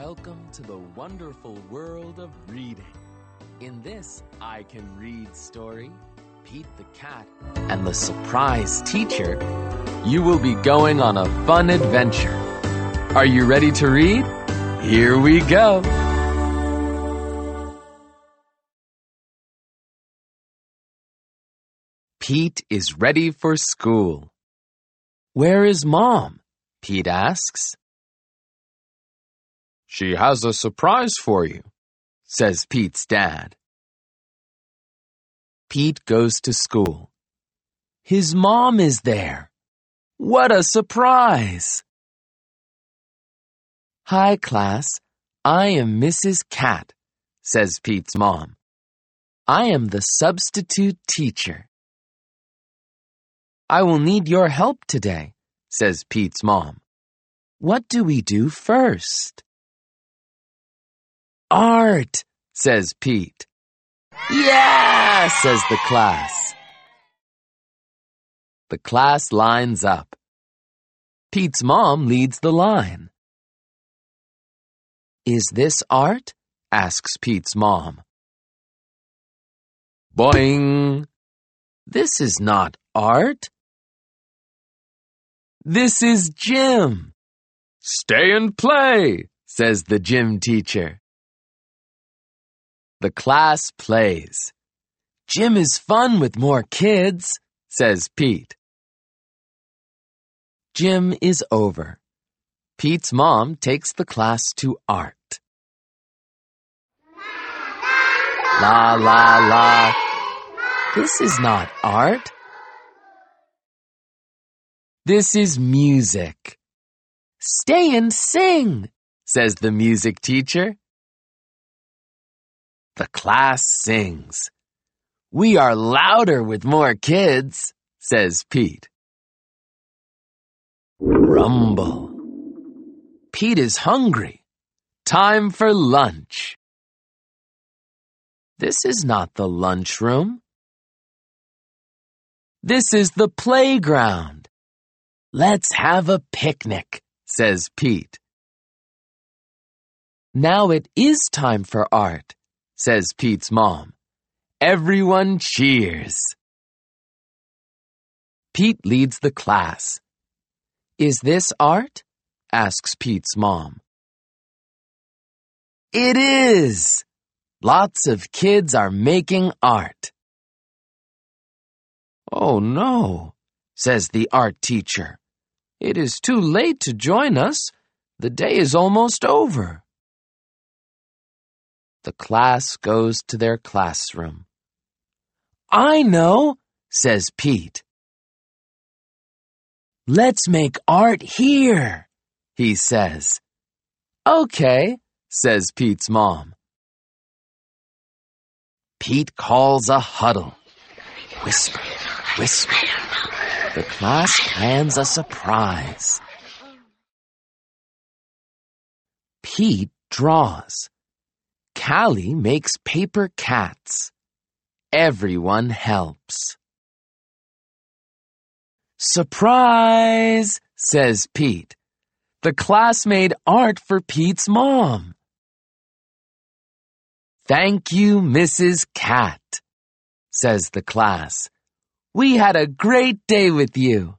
Welcome to the wonderful world of reading. In this I Can Read story, Pete the Cat and the Surprise Teacher, you will be going on a fun adventure. Are you ready to read? Here we go. Pete is ready for school. Where is Mom? Pete asks. She has a surprise for you, says Pete's dad. Pete goes to school. His mom is there. What a surprise! Hi, class. I am Mrs. Cat, says Pete's mom. I am the substitute teacher. I will need your help today, says Pete's mom. What do we do first? Art, says Pete. Yeah, says the class. The class lines up. Pete's mom leads the line. Is this art? asks Pete's mom. Boing! This is not art. This is gym. Stay and play, says the gym teacher. The class plays. Gym is fun with more kids, says Pete. Gym is over. Pete's mom takes the class to art. La la la. This is not art. This is music. Stay and sing, says the music teacher. The class sings. We are louder with more kids, says Pete. Rumble. Pete is hungry. Time for lunch. This is not the lunchroom. This is the playground. Let's have a picnic, says Pete. Now it is time for art, says Pete's mom. Everyone cheers. Pete leads the class. Is this art? asks Pete's mom. It is! Lots of kids are making art. Oh no, says the art teacher. It is too late to join us. The day is almost over. The class goes to their classroom. I know, says Pete. Let's make art here, he says. Okay, says Pete's mom. Pete calls a huddle. Whisper, whisper. The class plans a surprise. Pete draws. Callie makes paper cats. Everyone helps. Surprise, says Pete. The class made art for Pete's mom. Thank you, Mrs. Cat, says the class. We had a great day with you.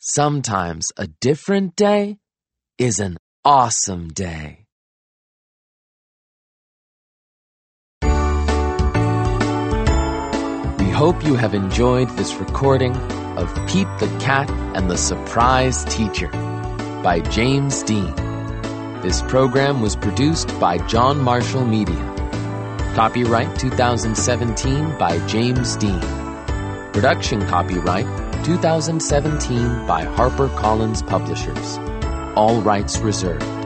Sometimes a different day is an awesome day. Hope you have enjoyed this recording of Pete the Cat and the Surprise Teacher by James Dean. This program was produced by John Marshall Media. Copyright 2017 by James Dean. Production copyright 2017 by HarperCollins Publishers. All rights reserved.